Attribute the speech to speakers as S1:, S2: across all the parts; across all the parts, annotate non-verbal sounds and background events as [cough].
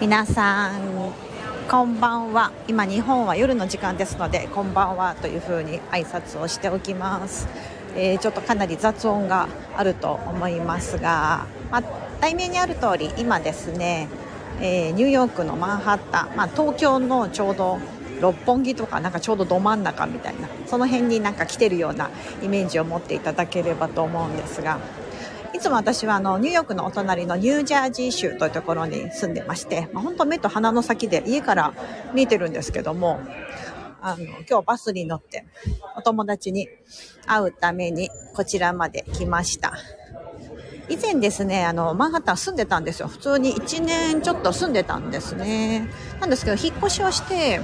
S1: 皆さんこんばんは。今日本は夜の時間ですのでこんばんはというふうに挨拶をしておきます、えー、ちょっとかなり雑音があると思いますが、まあ、題名にある通り今ですね、えー、ニューヨークのマンハッタン、まあ、東京のちょうど六本木とかなんかちょうどど真ん中みたいなその辺になんか来てるようなイメージを持っていただければと思うんですがいつも私はあのニューヨークのお隣のニュージャージー州というところに住んでまして、まあ、本当目と鼻の先で家から見えてるんですけどもあの今日バスに乗ってお友達に会うためにこちらまで来ました。以前ですね、あの、マンハッタン住んでたんですよ。普通に1年ちょっと住んでたんですね。なんですけど、引っ越しをして、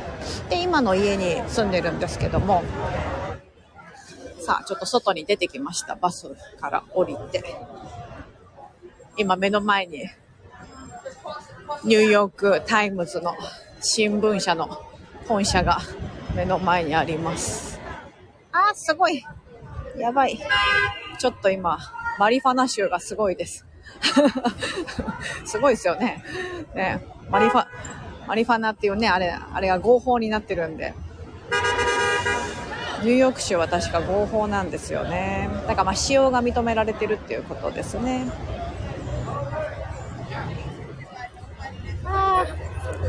S1: で、今の家に住んでるんですけども、さあ、ちょっと外に出てきました。バスから降りて。今目の前に、ニューヨークタイムズの新聞社の本社が目の前にあります。あー、すごい。やばい。ちょっと今、マリファナ臭がすごいです。[laughs] すごいですよね。ね、マリファ、マリファナっていうね、あれ、あれが合法になってるんで。ニューヨーク州は確か合法なんですよね。だからまあ使用が認められてるっていうことですね。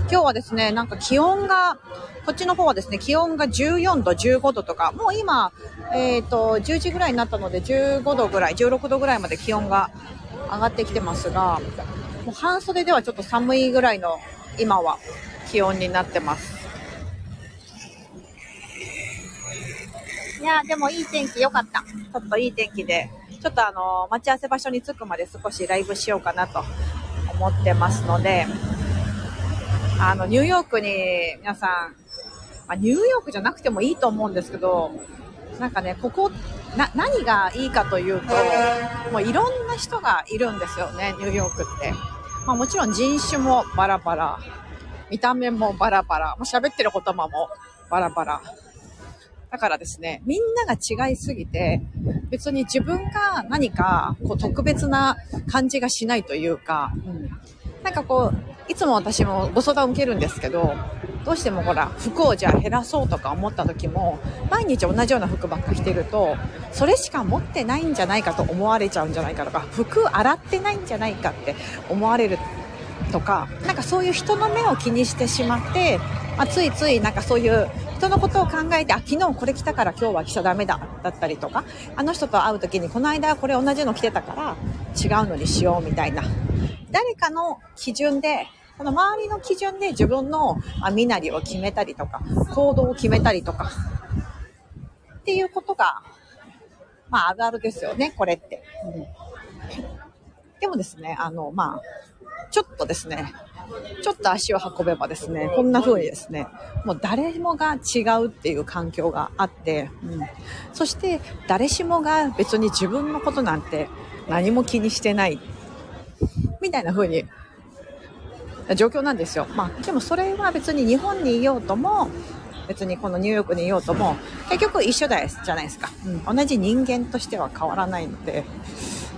S1: 今日はですね、なんか気温が、こっちの方はですね、気温が14度、15度とか、もう今、えっ、ー、と、10時ぐらいになったので15度ぐらい、16度ぐらいまで気温が上がってきてますが、もう半袖ではちょっと寒いぐらいの今は気温になってます。いやでもいい天気良かった。ちょっといい天気で、ちょっとあの、待ち合わせ場所に着くまで少しライブしようかなと思ってますので、あの、ニューヨークに皆さん、まあ、ニューヨークじゃなくてもいいと思うんですけど、なんかね、ここ、何がいいかというと、もういろんな人がいるんですよね、ニューヨークって。まあもちろん人種もバラバラ、見た目もバラバラ、もう喋ってる言葉もバラバラ。だからですね、みんなが違いすぎて、別に自分が何かこう特別な感じがしないというか、うん、なんかこう、いつも私もご相談を受けるんですけど、どうしてもほら、服をじゃあ減らそうとか思った時も、毎日同じような服ばっか着てると、それしか持ってないんじゃないかと思われちゃうんじゃないかとか、服洗ってないんじゃないかって思われるとか、なんかそういう人の目を気にしてしまって、まあ、ついついなんかそういう人のことを考えて、あ、昨日これ着たから今日は着ちゃダメだ、だったりとか、あの人と会う時にこの間はこれ同じの着てたから違うのにしようみたいな。誰かの基準で、この周りの基準で自分の身なりを決めたりとか、行動を決めたりとか、っていうことが、まああるあるですよね、これって。うん、でもですね、あの、まあ、ちょっとですね、ちょっと足を運べばですね、こんな風にですね、もう誰もが違うっていう環境があって、うん、そして誰しもが別に自分のことなんて何も気にしてない、みたいな風に、状況なんですよ。まあ、でもそれは別に日本にいようとも、別にこのニューヨークにいようとも、結局一緒だじゃないですか。うん、同じ人間としては変わらないので、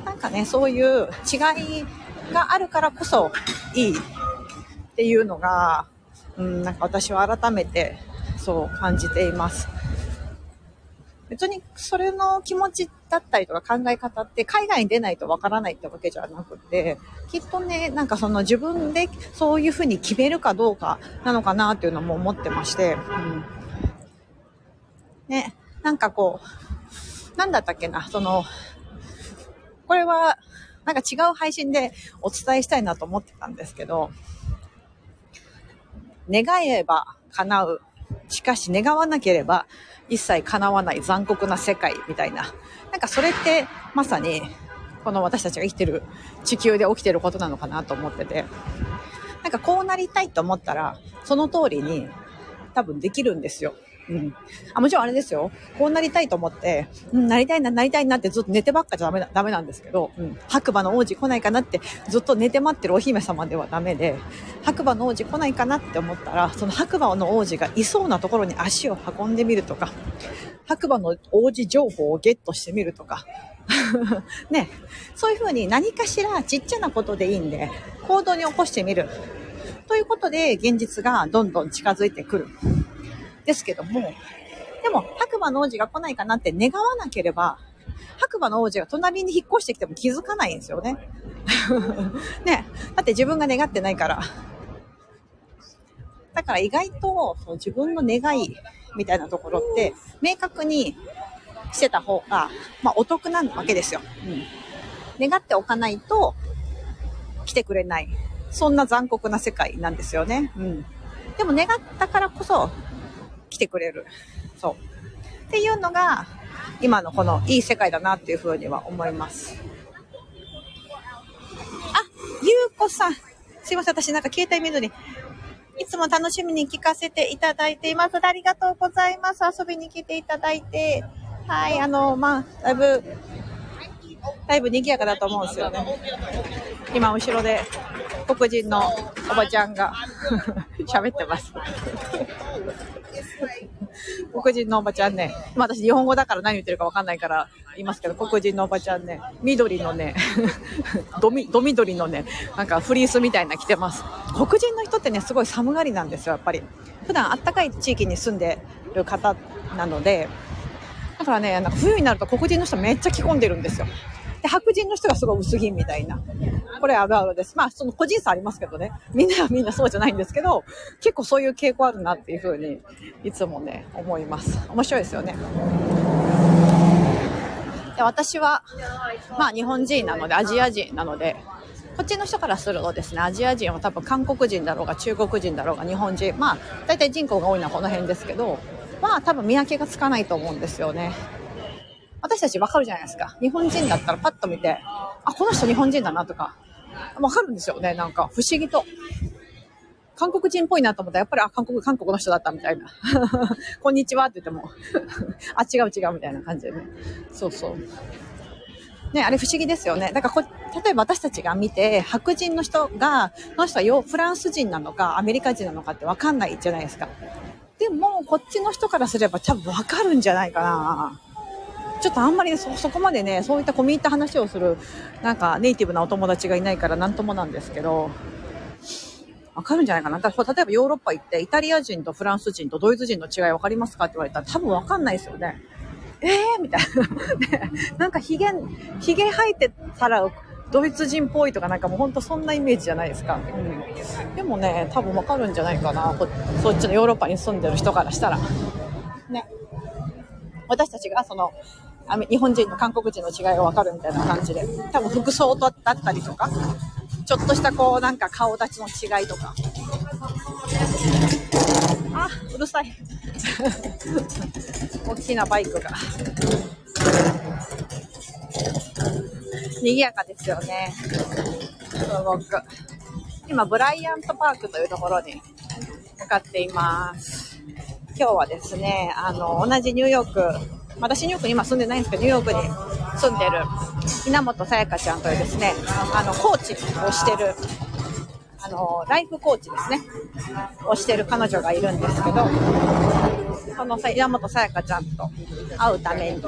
S1: なんかね、そういう違いがあるからこそいいっていうのが、うん、なんか私は改めてそう感じています。別にそれの気持ちだったりとか考え方って海外に出ないとわからないってわけじゃなくて、きっとね、なんかその自分でそういうふうに決めるかどうかなのかなっていうのも思ってまして、うん、ね、なんかこう、なんだったっけな、その、これはなんか違う配信でお伝えしたいなと思ってたんですけど、願えば叶う。しかし願わなければ一切叶わない残酷な世界みたいな。なんかそれってまさにこの私たちが生きてる地球で起きてることなのかなと思ってて。なんかこうなりたいと思ったらその通りに多分できるんですよ。うん。あ、もちろんあれですよ。こうなりたいと思って、うん、なりたいな、なりたいなってずっと寝てばっかじゃダメだ、ダメなんですけど、うん。白馬の王子来ないかなってずっと寝て待ってるお姫様ではダメで、白馬の王子来ないかなって思ったら、その白馬の王子がいそうなところに足を運んでみるとか、白馬の王子情報をゲットしてみるとか、[laughs] ね、そういうふうに何かしらちっちゃなことでいいんで、行動に起こしてみる。ということで、現実がどんどん近づいてくる。ですけども、でも、白馬の王子が来ないかなって願わなければ、白馬の王子が隣に引っ越してきても気づかないんですよね。[laughs] ね。だって自分が願ってないから。だから意外とその自分の願いみたいなところって明確にしてた方が、まあ、お得なわけですよ。うん。願っておかないと来てくれない。そんな残酷な世界なんですよね。うん。でも願ったからこそ来てくれる。そう。っていうのが今のこのいい世界だなっていうふうには思います。あ、ゆうこさん。すいません。私なんか携帯見ずに。いつも楽しみに聞かせていただいています。ありがとうございます。遊びに来ていただいて。はい、あの、まあ、だいぶ、だいぶ賑やかだと思うんですよね。今、後ろで黒人のおばちゃんが喋ってます。[laughs] 黒人のおばちゃんね、まあ私日本語だから何言ってるかわかんないから言いますけど、黒人のおばちゃんね、緑のね、[laughs] どみ、ど緑のね、なんかフリースみたいな着てます。黒人の人ってね、すごい寒がりなんですよ、やっぱり。普段あったかい地域に住んでる方なので、だからね、なんか冬になると黒人の人めっちゃ着込んでるんですよ。で、白人の人がすごい薄着みたいな。これあるあるです。まあ、その個人差ありますけどね。みんなはみんなそうじゃないんですけど、結構そういう傾向あるなっていうふうに、いつもね、思います。面白いですよね。で私は、まあ日本人なので、アジア人なので、こっちの人からするとですね、アジア人は多分韓国人だろうが中国人だろうが日本人、まあ大体人口が多いのはこの辺ですけど、まあ多分見分けがつかないと思うんですよね。私たちわかるじゃないですか。日本人だったらパッと見て、あ、この人日本人だなとか、わかるんですよね。なんか不思議と。韓国人っぽいなと思ったら、やっぱり、あ、韓国、韓国の人だったみたいな。[laughs] こんにちはって言っても [laughs] あ、違う違うみたいな感じでね。そうそう。ね、あれ不思議ですよね。だからこ、例えば私たちが見て、白人の人が、この人はフランス人なのか、アメリカ人なのかってわかんないじゃないですか。でも、こっちの人からすれば多分わかるんじゃないかな。ちょっとあんまりね、そ、そこまでね、そういった込み入った話をする、なんかネイティブなお友達がいないからなんともなんですけど、わかるんじゃないかな。だから例えばヨーロッパ行って、イタリア人とフランス人とドイツ人の違いわかりますかって言われたら多分わかんないですよね。えーみたいな。[laughs] ね、なんかヒゲ、ヒゲ生えてたら、ドイツ人っぽいとかなんかもうほんとそんなイメージじゃないですか。うん。でもね、多分わかるんじゃないかな。そっちのヨーロッパに住んでる人からしたら。ね。私たちがその、日本人と韓国人の違いがわかるみたいな感じで、多分服装だったりとか、ちょっとしたこうなんか顔立ちの違いとか。あ、うるさい。[laughs] 大きなバイクが。賑やかですよね。すごく。今、ブライアントパークというところに向かっています。今日はですね、あの、同じニューヨーク私ニューヨークに今住んでないんですけど、ニューヨークに住んでる。稲本さやかちゃんというですね、あの、コーチをしてる、あの、ライフコーチですね、をしてる彼女がいるんですけど、その稲本さやかちゃんと会うために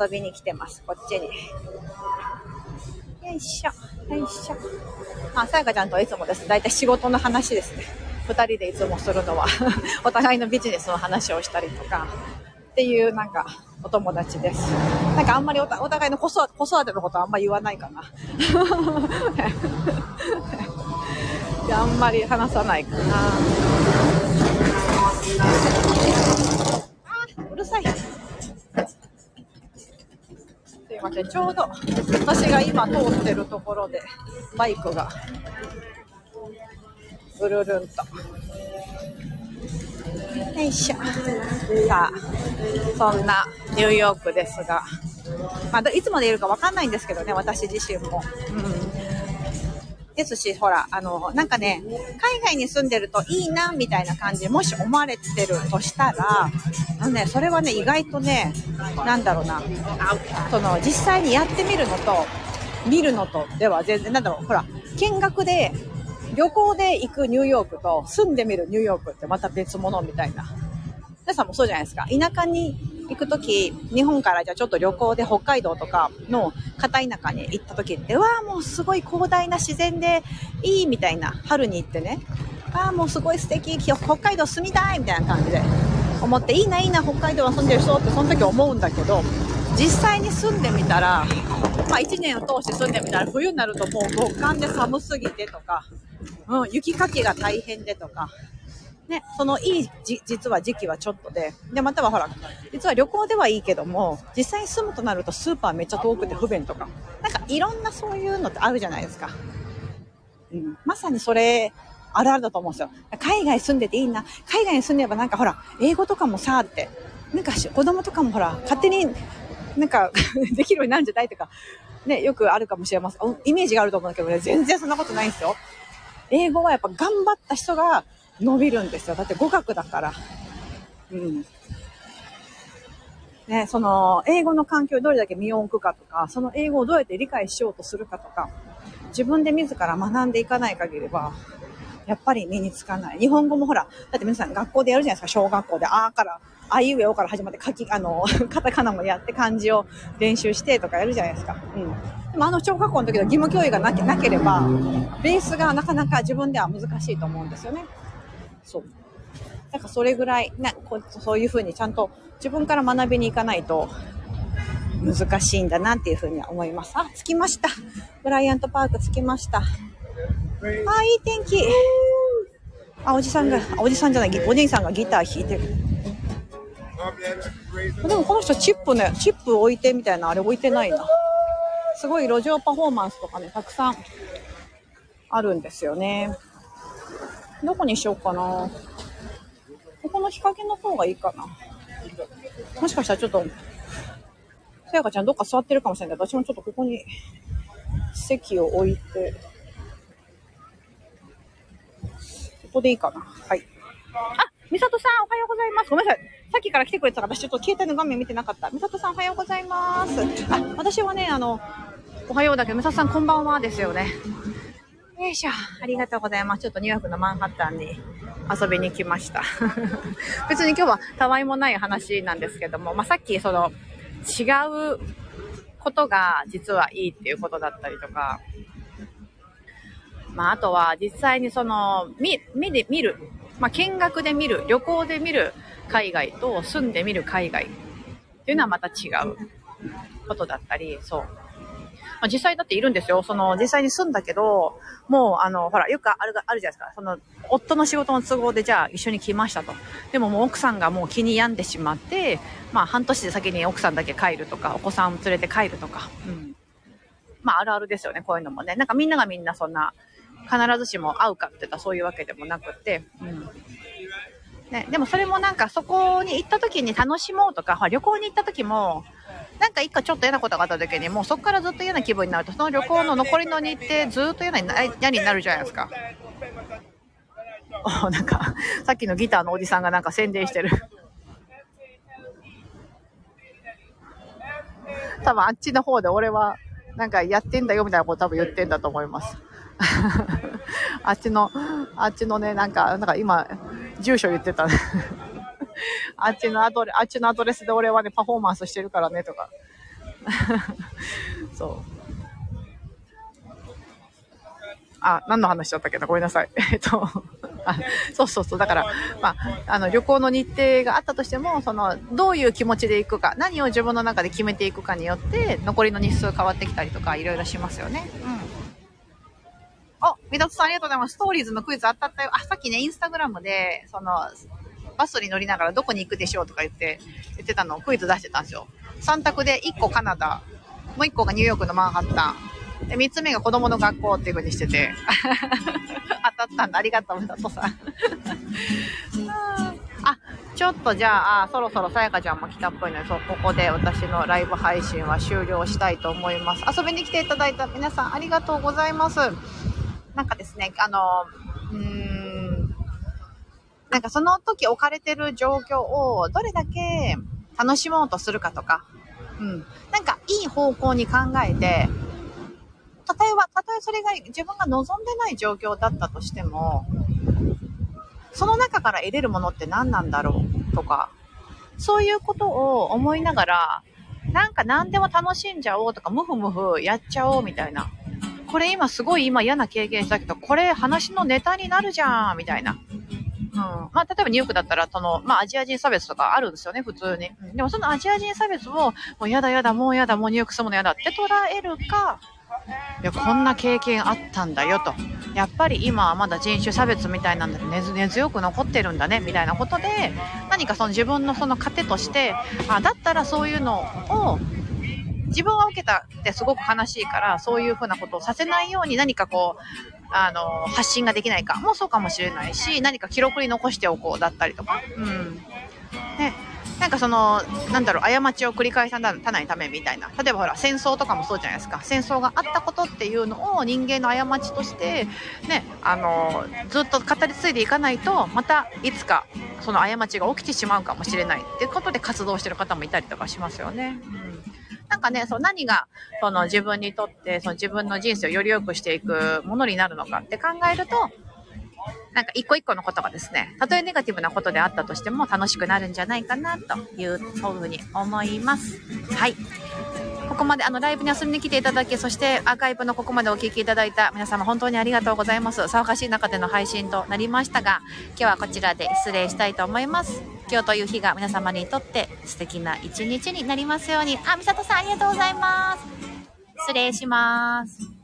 S1: 遊びに来てます、こっちに。よいしょ、よいしょ。まあ、さやかちゃんとはいつもです。ね、だいたい仕事の話ですね。二人でいつもするのは。[laughs] お互いのビジネスの話をしたりとか、っていうなんかお友達です。なんかあんまりお互いの子育てのことあんまり言わないかな。[laughs] あんまり話さないかな。うるさい。すいません。ちょうど私が今通ってるところでバイクがぐるるんとよいしょ。さあ、そんなニューヨークですが、まあ、いつまでいるかわかんないんですけどね、私自身も。うん。ですし、ほら、あの、なんかね、海外に住んでるといいな、みたいな感じ、もし思われてるとしたら、あのね、それはね、意外とね、なんだろうな、その、実際にやってみるのと、見るのとでは全然、なんだろう、ほら、見学で旅行で行くニューヨークと住んでみるニューヨークってまた別物みたいな。皆さんもそうじゃないですか。田舎に行くとき、日本からじゃあちょっと旅行で北海道とかの片田舎に行ったときって、わーもうすごい広大な自然でいいみたいな、春に行ってね、ああ、もうすごい素敵、北海道住みたいみたいな感じで思って、いいな、いいな、北海道は住んでる人ってその時思うんだけど、実際に住んでみたら、まあ1年を通して住んでみたら、冬になるともう極寒で寒すぎてとか、うん、雪かきが大変でとか、ね、そのいいじ、実は時期はちょっとで、で、またはほら、実は旅行ではいいけども、実際に住むとなるとスーパーめっちゃ遠くて不便とか、なんかいろんなそういうのってあるじゃないですか。うん、まさにそれ、あるあるだと思うんですよ。海外住んでていいな。海外に住んでればなんかほら、英語とかもさ、って、なんか子供とかもほら、勝手になんか [laughs] できるようになるんじゃないとか、ね、よくあるかもしれません。イメージがあると思うんだけどね、全然そんなことないんですよ。英語はやっぱ頑張った人が伸びるんですよ。だって語学だから。うん。ね、その、英語の環境をどれだけ身を置くかとか、その英語をどうやって理解しようとするかとか、自分で自ら学んでいかない限りは、やっぱり身につかない。日本語もほら、だって皆さん学校でやるじゃないですか、小学校で、あーから、あいうえおから始まって書き、あの、[laughs] カタカナもやって漢字を練習してとかやるじゃないですか。うん。でもあの小学校の時の義務教育がなけなければ、ベースがなかなか自分では難しいと思うんですよね。そう。なんかそれぐらい、ね、こうそういうふうにちゃんと自分から学びに行かないと難しいんだなっていうふうには思います。あ、着きました。ブライアントパーク着きました。あ、いい天気。あ、おじさんが、おじさんじゃない、お兄さんがギター弾いてる。でもこの人チップね、チップ置いてみたいなあれ置いてないな。すごい路上パフォーマンスとかね、たくさんあるんですよね。どこにしようかな。ここの日陰の方がいいかな。もしかしたらちょっと、さやかちゃんどっか座ってるかもしれないけど、私もちょっとここに席を置いて、ここでいいかな。はい。あ、みさとさん、おはようございます。ごめんなさい。さっきから来てくれてたから、私ちょっと携帯の画面見てなかった。みさとさん、おはようございます。あ、私はね、あの、おはようだけど、みさとさん、こんばんはですよね。よいしょ。ありがとうございます。ちょっとニューヨークのマンハッタンに遊びに来ました。[laughs] 別に今日はたわいもない話なんですけども、まあ、さっきその違うことが実はいいっていうことだったりとか、まあ、あとは実際にその、見、目で見る、まあ、見学で見る、旅行で見る海外と住んでみる海外っていうのはまた違うことだったり、そう。まあ、実際だっているんですよ。その、実際に住んだけど、もう、あの、ほら、よくある、あるじゃないですか。その、夫の仕事の都合で、じゃあ一緒に来ましたと。でももう奥さんがもう気に病んでしまって、まあ、半年で先に奥さんだけ帰るとか、お子さんを連れて帰るとか、うん。まあ、あるあるですよね、こういうのもね。なんかみんながみんなそんな、必ずしも会うかって言ったらそういうわけでもなくて、うん。ね、でもそれもなんかそこに行った時に楽しもうとか、旅行に行った時も、なんか一個ちょっと嫌なことがあった時に、もうそこからずっと嫌な気分になると、その旅行の残りの日程ずっと嫌に嫌になるじゃないですか。[laughs] なんか、さっきのギターのおじさんがなんか宣伝してる。多分あっちの方で俺はなんかやってんだよみたいなこと多分言ってんだと思います。[laughs] あっちの、あっちのね、なんか、なんか今、住所言ってた。[laughs] あっちのアドレ、あっちのアドレスで俺はね、パフォーマンスしてるからね、とか。[laughs] そう。あ、何の話だったっけな？ごめんなさい。えっと、あそうそうそう。だから、まあ、あの、旅行の日程があったとしても、その、どういう気持ちで行くか、何を自分の中で決めていくかによって、残りの日数変わってきたりとか、いろいろしますよね。うん。みだとさんありがとうございます。ストーリーズのクイズ当たったよ。あ、さっきね、インスタグラムで、その、バスに乗りながらどこに行くでしょうとか言って、言ってたのをクイズ出してたんですよ。3択で1個カナダ、もう1個がニューヨークのマンハッタン。で、3つ目が子供の学校っていう風にしてて。[laughs] 当たったんだ。ありがとう、みだとさん。あ、ちょっとじゃあ、あそろそろさやかちゃんも来たっぽいので、そう、ここで私のライブ配信は終了したいと思います。遊びに来ていただいた皆さんありがとうございます。なんかですね、あの、うーん、なんかその時置かれてる状況をどれだけ楽しもうとするかとか、うん、なんかいい方向に考えて、たとえば、たとえそれが自分が望んでない状況だったとしても、その中から得れるものって何なんだろうとか、そういうことを思いながら、なんか何でも楽しんじゃおうとか、ムフムフやっちゃおうみたいな。これ今すごい今嫌な経験したけど、これ話のネタになるじゃんみたいな。うん。まあ、例えばニューヨークだったら、その、まあ、アジア人差別とかあるんですよね、普通に。でもそのアジア人差別を、もうやだやだ、もうやだ、もうニューヨーク住むのやだって捉えるか、いや、こんな経験あったんだよと。やっぱり今はまだ人種差別みたいなんだ根根強く残ってるんだね、みたいなことで、何かその自分のその糧として、あ、だったらそういうのを、自分は受けたってすごく悲しいから、そういうふうなことをさせないように何かこう、あの、発信ができないかもそうかもしれないし、何か記録に残しておこうだったりとか、うん。ね、なんかその、なんだろう、過ちを繰り返さないためみたいな。例えばほら、戦争とかもそうじゃないですか。戦争があったことっていうのを人間の過ちとして、ね、あの、ずっと語り継いでいかないと、またいつかその過ちが起きてしまうかもしれないっていうことで活動してる方もいたりとかしますよね。うんなんかね、そう何がその自分にとってその自分の人生をより良くしていくものになるのかって考えると、なんか一個一個のことがですね、たとえネガティブなことであったとしても楽しくなるんじゃないかなという、そういうふうに思います。はい。ここまであのライブに遊びに来ていただき、そしてアーカイブのここまでお聴きいただいた皆様本当にありがとうございます。騒がしい中での配信となりましたが、今日はこちらで失礼したいと思います。今日という日が皆様にとって素敵な一日になりますように。あ、みさとさんありがとうございます。失礼します。